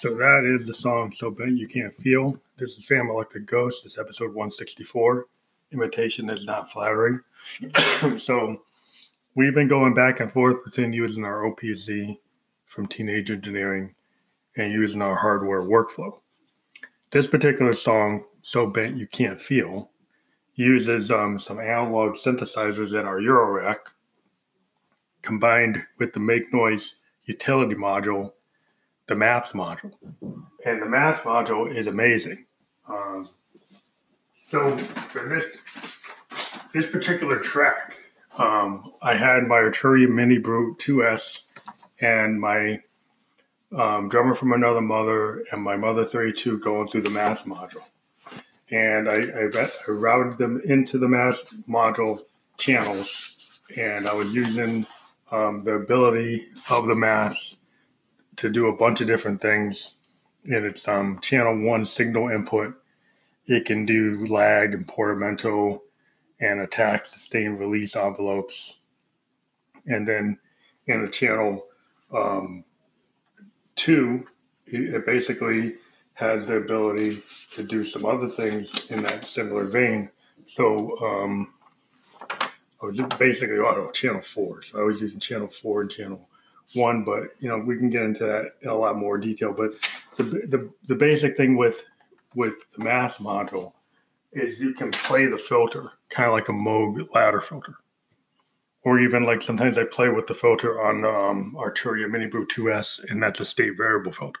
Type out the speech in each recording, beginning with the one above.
So that is the song So Bent You Can't Feel. This is Phantom Electric Ghost. This episode 164. Imitation is not flattering. so we've been going back and forth between using our OPZ from Teenage Engineering and using our hardware workflow. This particular song, So Bent You Can't Feel, uses um, some analog synthesizers in our Eurorack combined with the Make Noise utility module the math module. And the math module is amazing. Um, so for this this particular track, um, I had my Arturia Mini Brute 2S and my um, drummer from another mother and my mother 32 going through the math module. And I, I, I routed them into the math module channels, and I was using um, the ability of the math to do a bunch of different things. And it's um, channel one signal input. It can do lag and portamento and attack, sustain, release envelopes. And then in the channel um, two, it basically has the ability to do some other things in that similar vein. So um, I was basically auto channel four. So I was using channel four and channel one, but you know we can get into that in a lot more detail. But the the, the basic thing with with the math module is you can play the filter kind of like a Moog ladder filter, or even like sometimes I play with the filter on um, Arturia Mini Brute 2S, and that's a state variable filter.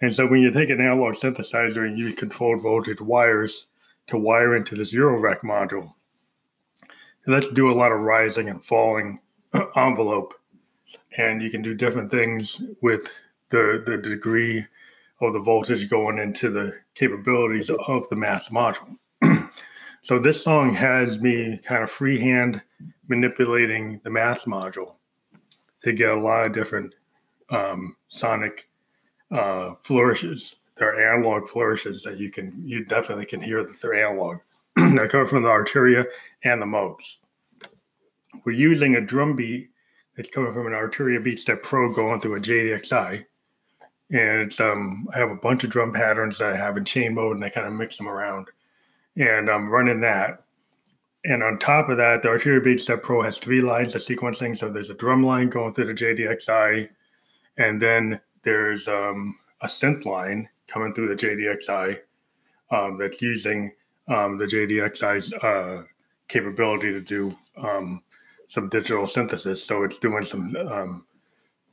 And so when you take an analog synthesizer and use controlled voltage wires to wire into this Eurorack module, let's do a lot of rising and falling envelope and you can do different things with the, the degree of the voltage going into the capabilities of the math module. so this song has me kind of freehand manipulating the math module to get a lot of different um, sonic uh, flourishes. They're analog flourishes that you can you definitely can hear that they're analog. they come from the Arturia and the Moogs. We're using a drum beat that's coming from an Arturia Beatstep Pro going through a JDXI. And it's um I have a bunch of drum patterns that I have in chain mode and I kind of mix them around. And I'm running that. And on top of that, the Arturia Beatstep Pro has three lines of sequencing. So there's a drum line going through the JDXI, and then there's um, a synth line coming through the JDXI um, that's using um, the JDXI's uh, capability to do um, some digital synthesis. So it's doing some, um,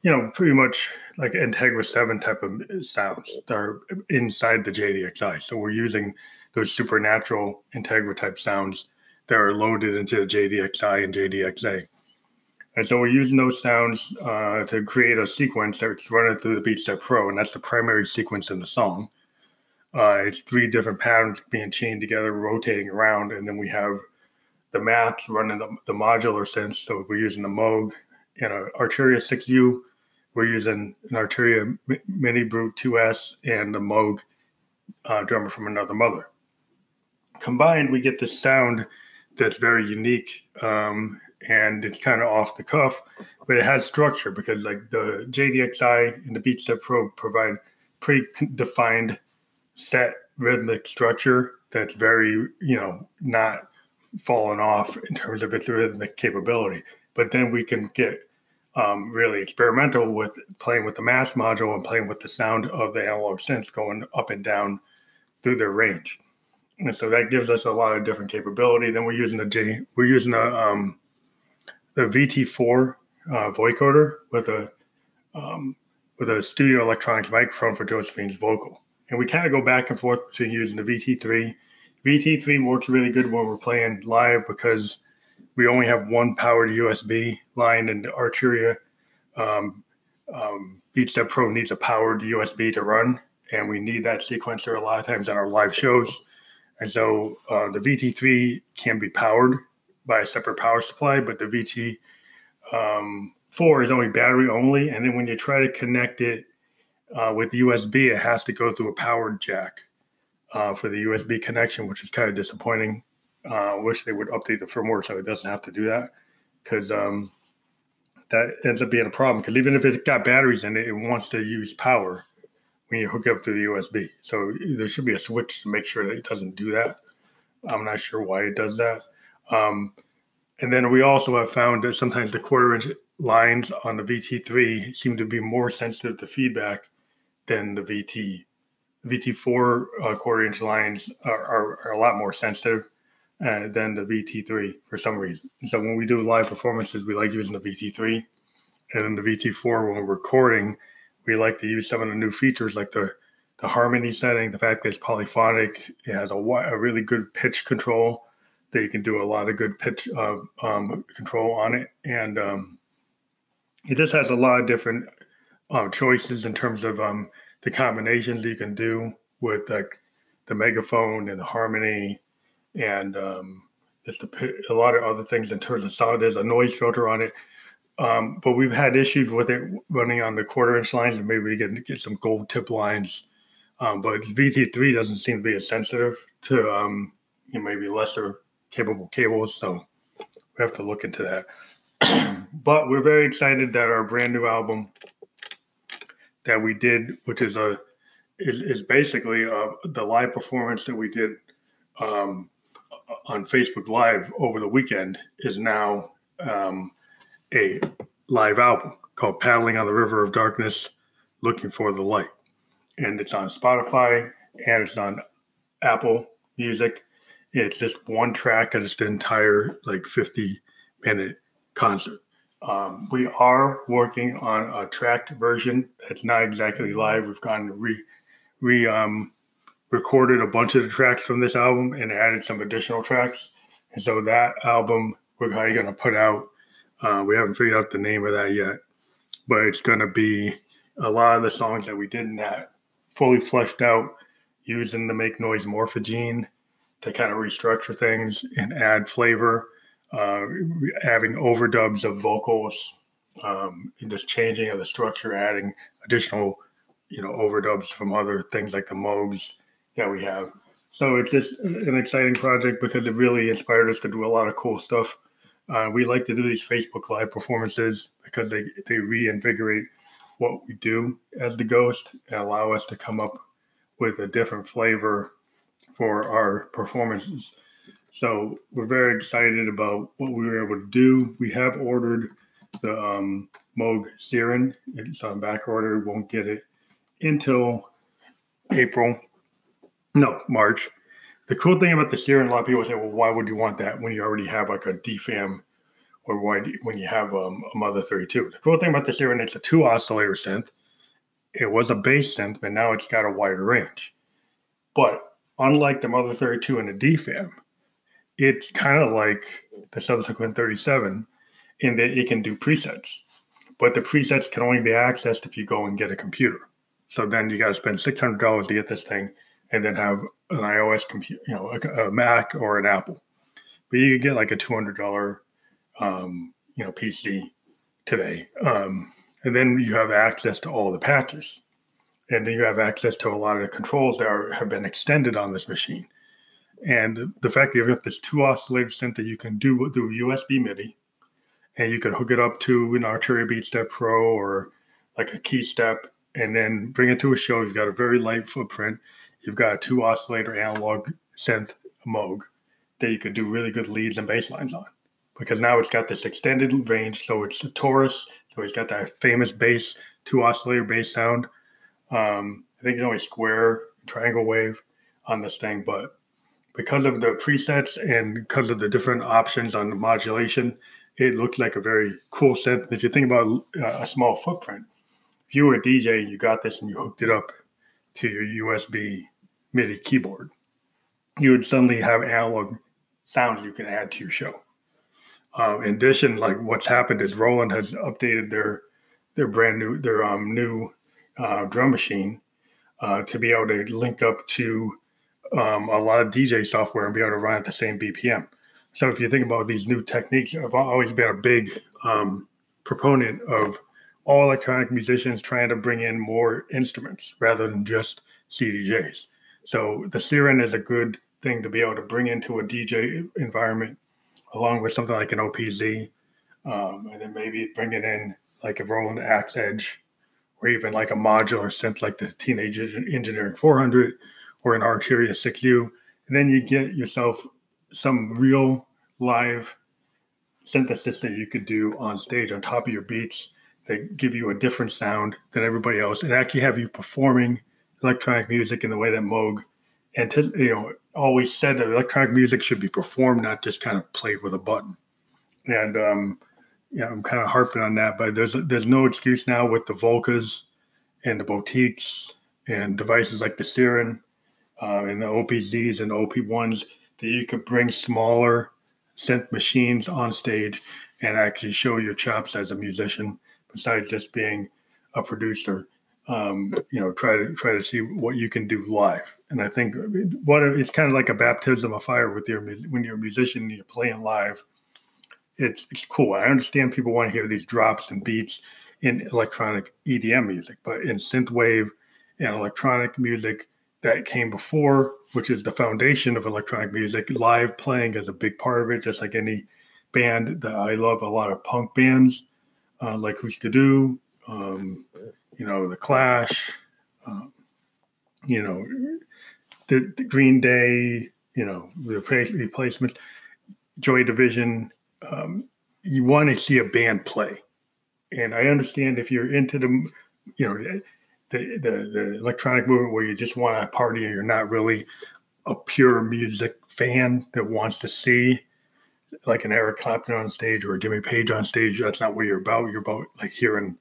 you know, pretty much like Integra 7 type of sounds that are inside the JDXI. So we're using those supernatural Integra type sounds that are loaded into the JDXI and JDXA. And so we're using those sounds uh, to create a sequence that's running through the Beatstep Pro, and that's the primary sequence in the song. Uh, it's three different patterns being chained together, rotating around, and then we have the math running the, the modular synths. So we're using the Moog and an Arturia 6U. We're using an Arturia Mini Brute 2S and the Moog uh, drummer from another mother. Combined, we get this sound that's very unique um, and it's kind of off the cuff, but it has structure because like the JDXI and the Beatstep Pro provide pretty defined set rhythmic structure that's very, you know, not fallen off in terms of its rhythmic capability. But then we can get um, really experimental with playing with the math module and playing with the sound of the analog synths going up and down through their range. And so that gives us a lot of different capability. Then we're using the J, we're using a um, the VT4 uh, vocoder with a um, with a studio electronics microphone for Josephine's vocal. And we kind of go back and forth between using the VT3 VT3 works really good when we're playing live because we only have one powered USB line, and Arturia um, um, Beatstep Pro needs a powered USB to run, and we need that sequencer a lot of times on our live shows. And so uh, the VT3 can be powered by a separate power supply, but the VT um, 4 is only battery only. And then when you try to connect it uh, with USB, it has to go through a powered jack uh, for the USB connection, which is kind of disappointing. Uh, I wish they would update the firmware so it doesn't have to do that because um, that ends up being a problem because even if it's got batteries in it, it wants to use power when you hook it up to the USB. So there should be a switch to make sure that it doesn't do that. I'm not sure why it does that. Um, and then we also have found that sometimes the quarter inch lines on the VT3 seem to be more sensitive to feedback than the VT. VT4 uh, quarter inch lines are, are, are, a lot more sensitive uh, than the VT3 for some reason. So when we do live performances, we like using the VT3. And then the VT4, when we're recording, we like to use some of the new features like the the harmony setting, the fact that it's polyphonic, it has a, a really good pitch control that you can do a lot of good pitch uh, um, control on it, and um, it just has a lot of different uh, choices in terms of um, the combinations you can do with like the megaphone and the harmony, and um, just a, a lot of other things in terms of sound. There's a noise filter on it. Um, but we've had issues with it running on the quarter inch lines and maybe we get, get some gold tip lines. Um, but VT3 doesn't seem to be as sensitive to um, you know, maybe lesser capable cables. So we have to look into that. but we're very excited that our brand new album that we did, which is a is, is basically uh, the live performance that we did um, on Facebook Live over the weekend, is now um, a live album called Paddling on the River of Darkness Looking for the Light. And it's on Spotify and it's on Apple Music. It's just one track and it's the entire like 50 minute concert. Um, we are working on a tracked version that's not exactly live. We've gone re, re um, recorded a bunch of the tracks from this album and added some additional tracks. And so that album we're probably going to put out uh, we haven't figured out the name of that yet, but it's going to be a lot of the songs that we did in that fully fleshed out using the Make Noise Morphogene to kind of restructure things and add flavor, uh, having overdubs of vocals, um, and just changing of the structure, adding additional, you know, overdubs from other things like the Moogs that we have. So it's just an exciting project because it really inspired us to do a lot of cool stuff uh, we like to do these Facebook Live performances because they, they reinvigorate what we do as the ghost and allow us to come up with a different flavor for our performances. So we're very excited about what we were able to do. We have ordered the um, Moog Sirin. It's on back order. Won't get it until April. No, March. The cool thing about the Sirin, a lot of people say, well, why would you want that when you already have like a DFAM or why you, when you have um, a Mother 32? The cool thing about the Sirin, it's a two oscillator synth. It was a bass synth, but now it's got a wider range. But unlike the Mother 32 and the DFAM, it's kind of like the Subsequent 37 in that it can do presets. But the presets can only be accessed if you go and get a computer. So then you got to spend $600 to get this thing and then have an iOS computer, you know, a, a, Mac or an Apple. But you could get like a two hundred dollar, um, you know, PC today, um, and then you have access to all the patches, and then you have access to a lot of the controls that are, have been extended on this machine. And the fact that you've got this two oscillator synth that you can do through USB MIDI, and you can hook it up to an Arturia BeatStep Pro or like a KeyStep, and then bring it to a show. You've got a very light footprint you've got a two oscillator analog synth Moog that you could do really good leads and bass lines on. Because now it's got this extended range, so it's a Taurus, so it's got that famous bass, two oscillator bass sound. Um, I think it's only square triangle wave on this thing, but because of the presets and because of the different options on the modulation, it looks like a very cool synth. If you think about uh, a small footprint, if you were a DJ and you got this and you hooked it up to your USB MIDI keyboard, you would suddenly have analog sounds you can add to your show. Uh, in addition, like what's happened is Roland has updated their their brand new their um, new uh, drum machine uh, to be able to link up to um, a lot of DJ software and be able to run at the same BPM. So if you think about these new techniques, I've always been a big um, proponent of all electronic musicians trying to bring in more instruments rather than just CDJs. So the Sirin is a good thing to be able to bring into a DJ environment, along with something like an OPZ, um, and then maybe bringing in like a Roland AX-Edge, or even like a modular synth like the Teenage Engineering 400 or an Arturia 6U, and then you get yourself some real live synthesis that you could do on stage on top of your beats that give you a different sound than everybody else and actually have you performing electronic music in the way that Moog and you know always said that electronic music should be performed, not just kind of played with a button. And um, you know, I'm kind of harping on that, but there's there's no excuse now with the Volcas and the boutiques and devices like the Sirin uh, and the OPZs and OP1s that you could bring smaller synth machines on stage and actually show your chops as a musician besides just being a producer. Um, you know try to try to see what you can do live. And i think what it's kind of like a baptism of fire with your when you're a musician and you're playing live. It's it's cool. I understand people want to hear these drops and beats in electronic edm music but in synthwave and electronic music that came before, which is the foundation of electronic music. Live playing is a big part of it, just like any band that I love. A lot of punk bands, uh, like Hüsker Dü, um, you know, The Clash, um, you know, the, the, Green Day, you know, the replacements, Joy Division. Um, you want to see a band play, and I understand if you're into the, you know the, the, the electronic movement where you just want to party and you're not really a pure music fan that wants to see like an Eric Clapton on stage or a Jimmy Page on stage. That's not what you're about. You're about like hearing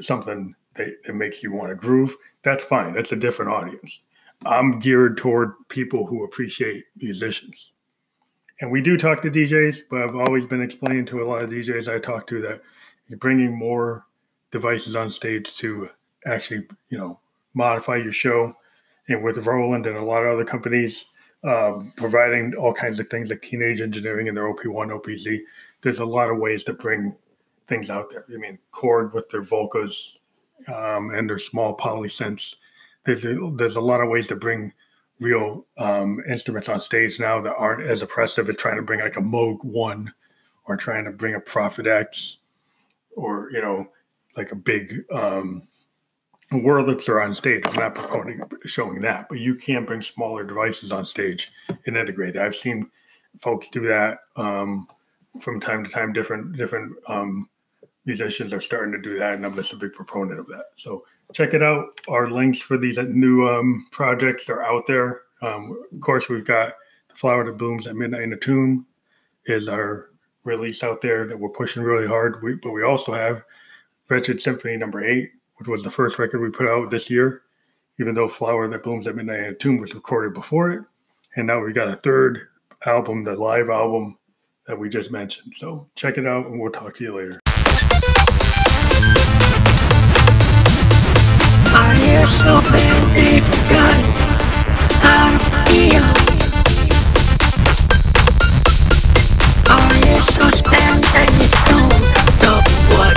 something that, that makes you want to groove. That's fine. That's a different audience. I'm geared toward people who appreciate musicians. And we do talk to DJs, but I've always been explaining to a lot of DJs I talk to that bringing more devices on stage to actually, you know, modify your show. And with Roland and a lot of other companies um, providing all kinds of things like teenage engineering and their OP1, OPZ, there's a lot of ways to bring things out there. I mean, Korg with their Volcas um, and their small polysynths. There's a, there's a lot of ways to bring real um, instruments on stage now that aren't as oppressive as trying to bring like a Moog One or trying to bring a Prophet X or you know like a big um, Wurlitzer are on stage. I'm not promoting showing that, but you can bring smaller devices on stage and integrate. I've seen folks do that um, from time to time. Different different um, musicians are starting to do that, and I'm just a big proponent of that. So check it out. Our links for these new um, projects are out there. Um, of course, we've got the flower that blooms at midnight in the tomb is our release out there that we're pushing really hard. We, but we also have Wretched Symphony number eight which was the first record we put out this year, even though Flower That Blooms at Midnight in a Tomb was recorded before it. And now we got a third album, the live album that we just mentioned. So check it out and we'll talk to you later. Are you that you don't know what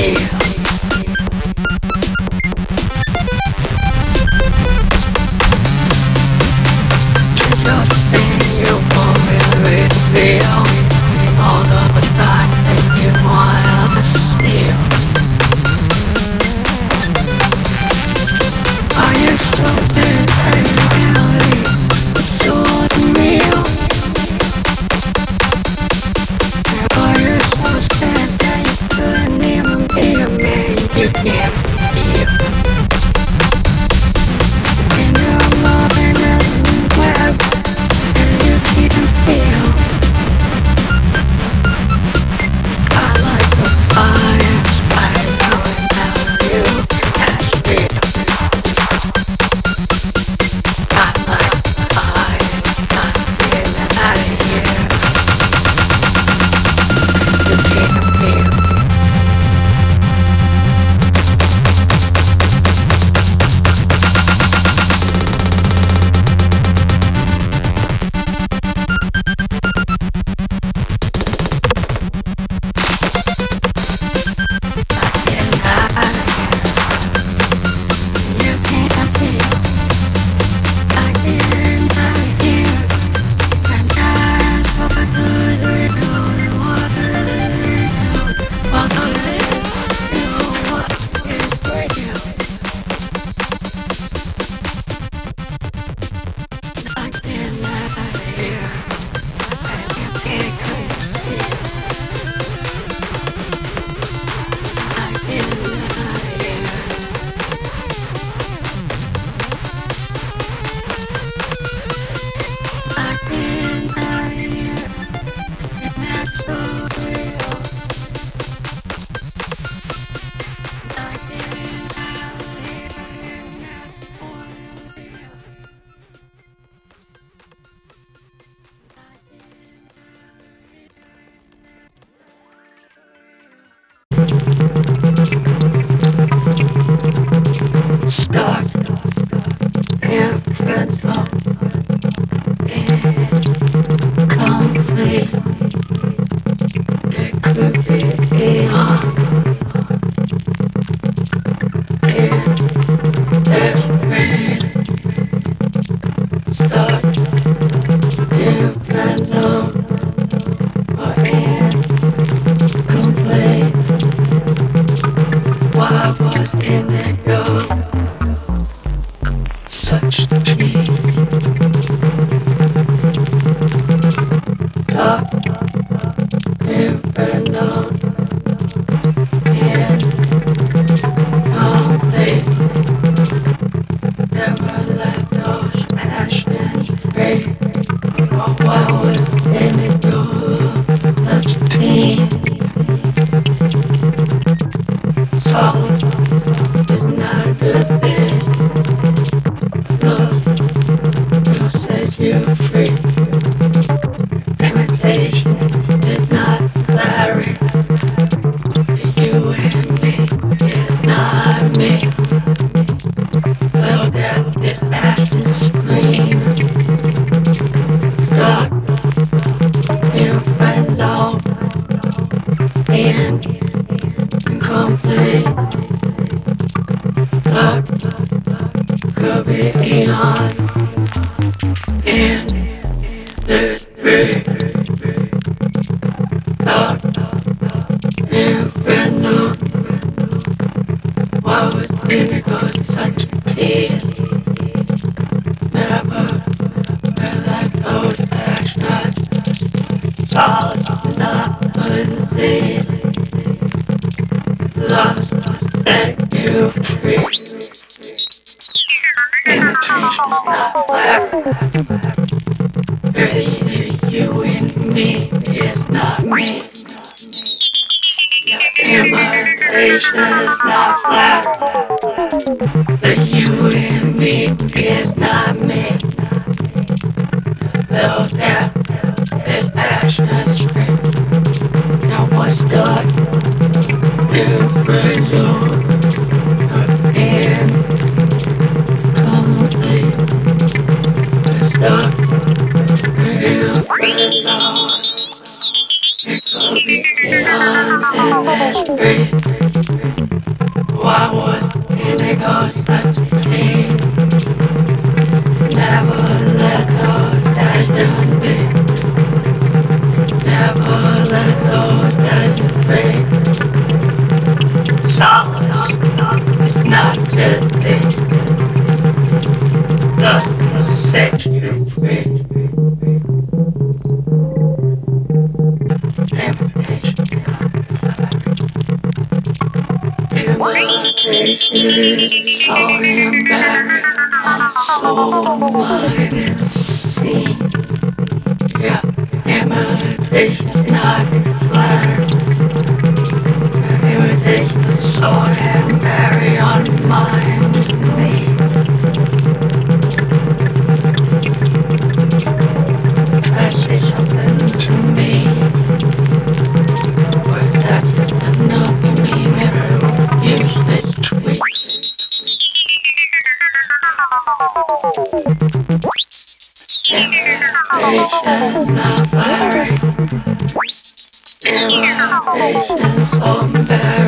Why? you I would Yeah. Imitation is not flattery. But you and me is not me. Little death is passionate scream. Now what's is resumed and. It's. It could be. Imitation is and battery on soul, mind, and sea. Yeah, imitation, not flattery. Imitation is salt and battery on mind me. Say something to me. Or is that just another me mirror useless Imitation, not flattery. Imitation, so embarrassing.